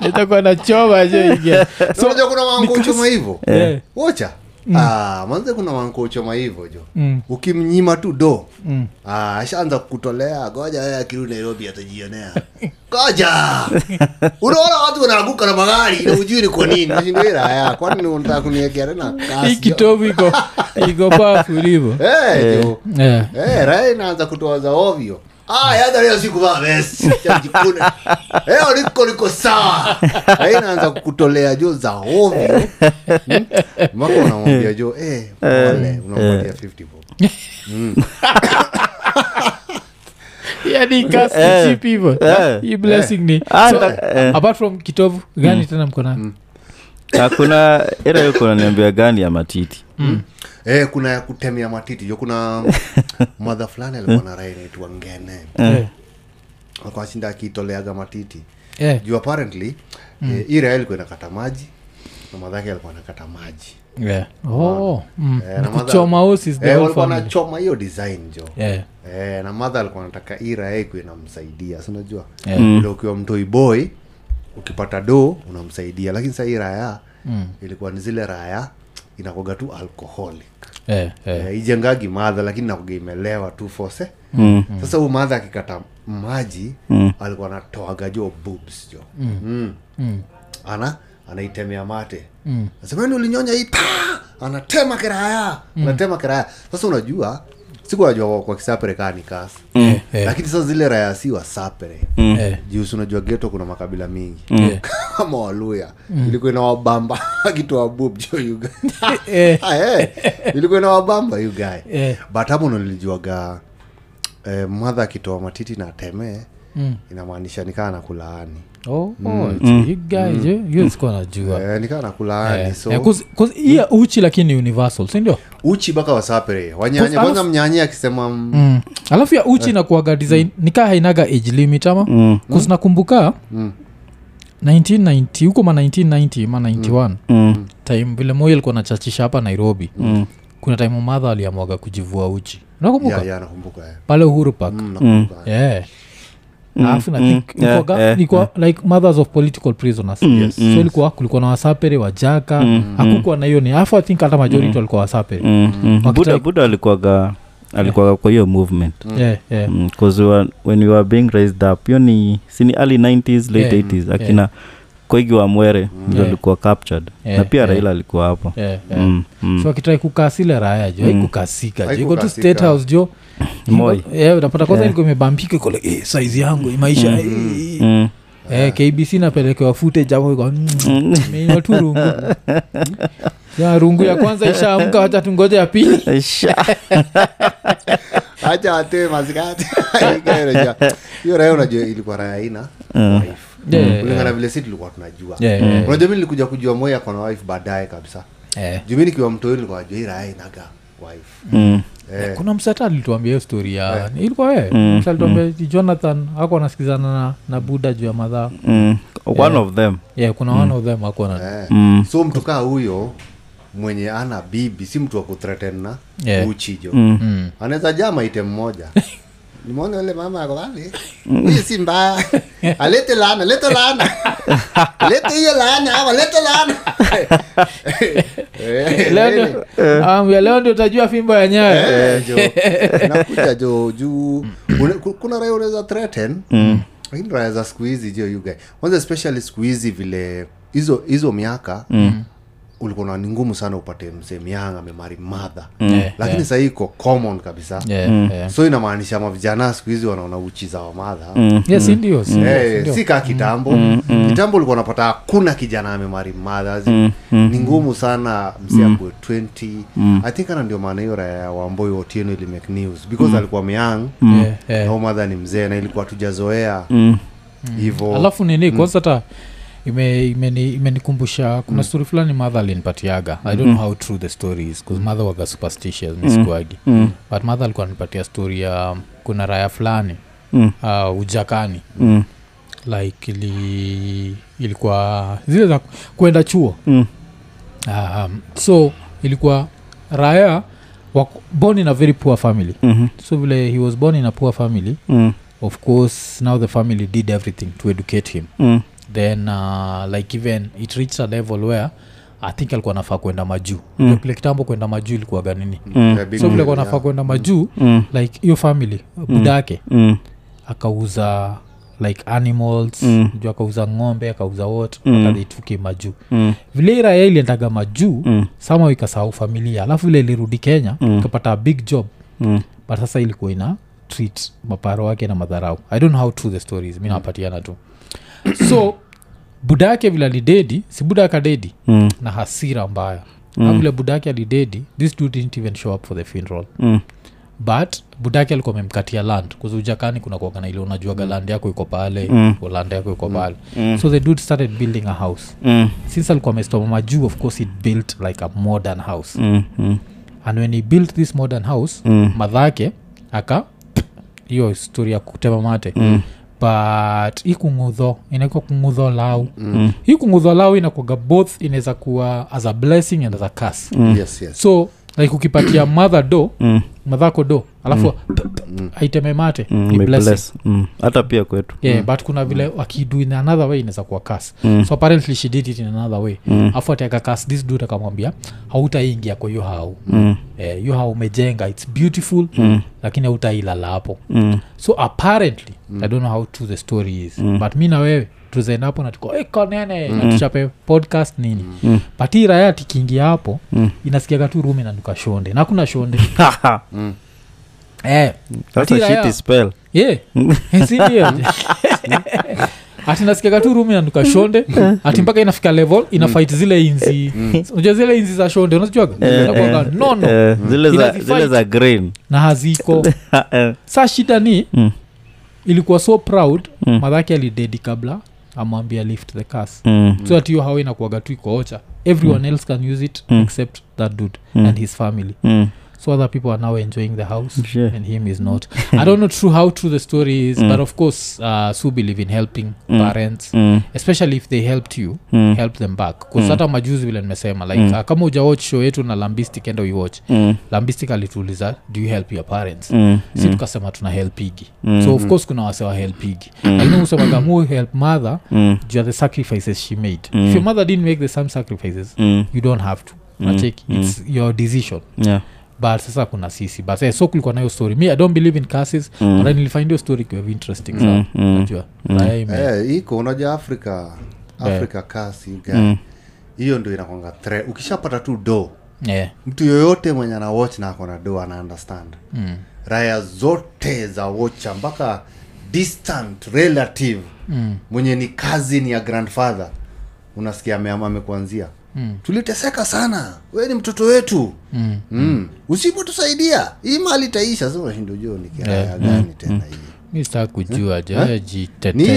nitakuwa nachoma jo ingia (laughs) so, unajua kuna wankochoma hivo? Yeah. Wocha ah, manze kuna wankochoma hivyo jo. Mm. ukimnyima tu do Mm. ah, ashaanza kutolea goja wewe akirudi nairobi atajionea. (laughs) Goja (laughs) unaona watu wanaanguka na magari na ujui ni kwa nini nashindwiraya kwani unataka kuniekea tena? (laughs) Hii kitovu iko iko pafu hivo hey, jo. Yeah. hey, raha inaanza kutoa za ovyo Ah, hata leo sikuvaa vest. (laughs) Jikune. leo niko niko sawa. Raha inaanza kutolea jo za ovyo. (laughs) Hmm? mpaka unamwambia jo eh, pole. Unamwambia 50 bob (laughs) yani kasi Eh. cheap Eh. hii blessing ni Ah, so, eh. apart from kitovu gani tena mkona hakuna ila yuko naniambia gani ya matiti eh, kuna ya kutemea matiti jo kuna (laughs) madha fulani alikuwa na raha inaitwa ngene Eh. alikuwa shinda akiitoleaga matiti Eh. juu apparently eh, hii ilikuwa inakata maji na madhake alikuwa anakata maji Yeah. Oh, mm. Eh, na madha- kuchoma hosi the eh, whole walikuwa family. nachoma hiyo design jo Yeah. eh, na madha alikuwa anataka iraeku inamsaidia sinajua Yeah. mm. ukiwa mtoi boy ukipata do unamsaidia lakini saa hii raya Mm. ilikuwa ni zile raya inakoga tu alcoholic Eh, eh. eh, ijengagi madha lakini nakuga imelewa tu fose mm. sasa huu madha akikata maji Mm. alikuwa anatoaga jo boobs jo mm. Mm. ana anaitemea mate Mm. asemani ulinyonya hii anatema kiraya anatema kiraya sasa unajua siku najua kwa, kisapere kaa ni kasi mm. yeah. lakini sasa zile raya si wasapere yeah. juu unajua geto kuna makabila mingi Yeah. (laughs) kama waluya ilikuwa ina wabamba (laughs) akitoa bub jo (laughs) Eh. ilikuwa ina wabamba guy Eh. but hapo nalijuaga eh, mwadha akitoa matiti na temee Mm. inamaanisha nikaa nakulaani Oh, it's- you guys, you- you sikuwa najua eh, nikaa nakulaani Eh, so eh, 'cause- 'cause hii ya uchi lakini ni universal sindio uchi baka wasapere. Wanyanya kwanza mnyanya akisema mm. mm. alafu ya uchi inakuaga design nikaa hainaga age limit ama? Mm. kusinakumbuka Mm. 1990 huko ma 1990 ma 91 Mm. time vile moyo alikuwa nachachisha hapa nairobi. Mm. kuna time madha aliamwaga kujivua uchi. Nakumbuka yeah, yeah, nakumbuka eh. pale uhuru pak mm, nakumbuka eh. yeah Mm, alafu mm, think yeah, yeah, like mothers of political prisoners Yes. so ilikuwa kulikuwa na wasapere wajaka hakukuwa na hiyo ni alafu i hata majority walikuwa wasapere Mm. Mm. Buda buda alikuwaga alikuwaga kwa hiyo movement yeah, yeah. when we were being raised up hiyo ni sini early 90s late Yeah. 80s akina koigi wa mwere ndio Yeah. alikuwa captured Yeah, na pia yeah. raila alikuwa hapo Yeah, yeah. Mm, mm. so akitrai kukasile raya jo haikukasika jo iko tu state house jo Moi. Yeah, kwanza ilikuwa imebambika kole eh, size yangu hii maisha eh, Mm. eh, kbc napelekewa footage hapo iko mm, tu rungu. (laughs) Ya rungu ya kwanza ishaamka wacha tungoja ya pili. (laughs) Sha. acha atoe (laughs) raya unajua. Ilikuwa raya ina kulingana vile si tulikuwa tunajua. Unajua mi nilikuja kujua moya kona wife baadaye kabisa. Yeah. juu mi nikiwa mtoi nilikuwa najua hii raya inaga wife. Mm. Eh, kuna msata alituambia hiyo story ya ilikuwa we msa alituambia jonathan ako anasikizana na, na buda juu ya madhaa Mm. one of them yeah, kuna one of them ako na eh. Mm. so mtu kaa huyo mwenye ana bibi si mtu wa kuthreaten na Yeah. uchijo Mm. mm. anaweza jaa maite mmoja (laughs) nimeona yule mama ako pale hii si mbaya. Alete laana lete laana. Lete hiyo laana ama lete laana. Eh, leo ndio um, leo ndio utajua fimbo ya nyayo eh, nakuja jo juu. Kuna raya unaweza threaten. Lakini raya za siku hizi jo yuga kwanza especially siku hizi vile hizo hizo miaka ulikuwa na ni ngumu sana upate mzee mianga amemari madha Yeah, lakini yeah. sahii iko common kabisa. Yeah, yeah. so inamaanisha mavijana siku hizi wanaona uchi za wamadha Yes, ndio, si ndio, si hey, si kaa kitambo. Kitambo ulikuwa unapata hakuna kijana amemari madha ni ngumu sana msi akue 20 i think ana ndio maana hiyo raya ya wamboi otieno ili make news. Because alikuwa myang Yeah, yeah. na huyo madha ni mzee na ilikuwa tujazoea Mm. hivo alafu nini kwanza hata ime- ime imenikumbusha kuna story fulani madha alinipatiaga i don't know how true the story is bcause mother waga superstitious misikuagi Mm. but mother alikuwa anipatia story ya kuna raya fulani Mm. uh, ujakani Mm. like ili ilikuwa zile za kwenda chuo Mm. um, so ilikuwa raya wako- born in a very poor family Mhm. so vile he was born in a poor family Mm. of course now the family did everything to educate him Mm. Then uh, like even it reached a level where i think alikuwa nafaa kwenda majuu mm. kile kitambo kwenda majuu ilikuwa ganini mm. so vile nafaa kwenda majuu Mm. like hiyo family buda yake Mm. akauza like animals Mm. juu akauza ng'ombe akauza wot Mm. akaituki majuu Mm. vile iraya iliendaga majuu Mm. sama ikasahau familia alafu vile ilirudi kenya Mm. ikapata a big job Mm. but sasa ilikuwa ina treat maparo wake na madharau i don't know how true the story is mi napatiana tu (clears throat) so buda yake vile alidedi si buda akadedi Mm. na hasira mbaya mm. vile buda yake alidedi this dude didn't even show up for the funeral Mm. but budake alikuwa amemkatia land kuzujakani kuna kuagana ile unajuaga land yako iko pale Mm. land yako iko pale Mm. so the dude started building a house Mm. since alikuwa amestoma majuu of course it built like a modern house Mm. Mm. and when he built this modern house Mm. madhake aka hiyo story ya kutema mate Mm. But ikungudho kungudho inakuwa kungudho lau. Mm. hii kungudho lau inakwaga both inaweza kuwa as a blessing and as a curse. Yes yes. So like ukipatia (clears throat) mother do Mm. madhako do alafu aiteme mate Mm. blessing bless. Mm. hata pia kwetu yeah but kuna vile akidu in another way inaweza kuwa kas Mm. so apparently she did it in another way Mm. afu ateka kas this dude akamwambia hautaingia kwa hiyo hau Mm. eh, hiyo umejenga its beautiful Mm. lakini hautailala hapo Mm. so apparently i don't know how true the story is Mm. but mi na wewe tuzaenda hapo natuko hey, Mm. natuchape podcast nini? Mm. but hii raya tikiingia hapo Mm. inasikiaga tu rumi nanuka shonde nakuna shonde. (laughs) Eh, (laughs) (laughs) Ati yeah. nasikiaga tu rumi nanuka shonde ati mpaka inafika level inafight zile inzi. Unajua zile inzi za shonde unazijuaga Eh, eh, nono eh, zile za Inazifight. zile za grain na haziko. Eh, saa shida ni mm. ilikuwa so proud Mm. madhake alidedi kabla amwambia lift the cas Mm. so ati hiyo hawa inakuaga tu ikoocha everyone else can use it Mm. except that dude Mm. and his family Mm. So other people are now enjoying the house Sure. and him is not (laughs) i don't know true how true the story is Mm. but of course uh, su believe in helping Mm. parents Mm. especially if they helped you Mm. help them back bcause Mm. hata majuzi vile nimesema like Mm. uh, kama ujawatch show yetu na lambistic enda uiwatch Mm. lambistic alituuliza do you help your parents Mm. si Mm. tukasema tuna helpigi Mm. so of course kuna wasewa helpigi lakini usemaga mu help mother Mm. jua the sacrifices she made Mm. if your mother didn't make the same sacrifices Mm. you don't have to Mm. nacheki Mm. its your decision Yeah. But sasa kuna sisi but eh, so kulikuwa nayo story me i don't believe in cases Mm. but nilifind hiyo story kiwa interesting Mm, sana mm, najua mm. Ime- Eh, iko unaja afrika yeah. kasi. Mm. hiyo ndo inakwanga thre ukishapata tu do yeah. mtu yoyote mwenye ana watch na akona do ana understand mm. raya zote za watcha mpaka distant relative Mm. mwenye ni cousin ya grandfather unasikia ameama amekuanzia Mm. tuliteseka sana. We ni mtoto wetu. Mm. mm. usipotusaidia hii mali itaisha. Unashinda ni kiraya Yeah. gani tena hii? Mi kujua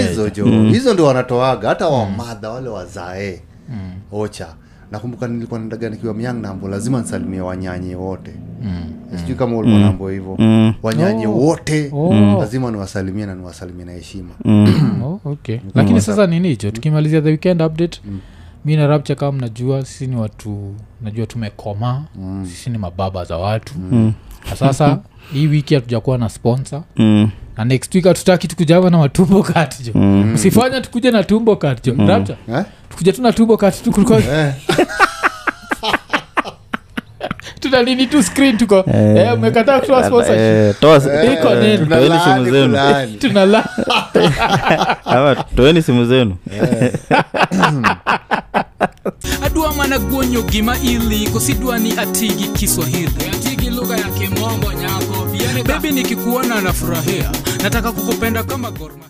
Eh? hizo jo hizo ndio wanatoaga. Hata wamadha wale wazae. Ocha. Nakumbuka nilikuwa nendaga nikiwa miangnambo lazima nisalimie wanyanye wote. Sijui kama ulikuwa nambo hivyo. Mm. wanyanye Oh. wote. Oh. lazima niwasalimie na niwasalimie na heshima. Mm. (clears throat) oh, okay. Lakini sasa nini hicho? Tukimalizia the weekend update mi na rapcha kama mnajua sisi ni watu najua tumekoma sisi ni mababa za watu na sasa (laughs) hii wiki hatujakuwa na sponsor Mm. na next week hatutaki tukujava na matumbo katjo Mm. usifanya tukuje na tumbo katjo mm. rapcha eh? tukuja tu na tumbo kati tu (laughs) (laughs) kulikuwa Eh. tuna nini tu screen tuko. Eh. eh, umekataa kutoa Eh, Eh, (laughs) (laughs) simu zenu. Tunala Ama toeni simu zenu. Adwa mana guonyo gima ili kosidwani atigi kiswahili. Atigi lugha ya kimombo nyako bebi nikikuona nafurahia. Nataka kukupenda kama gorma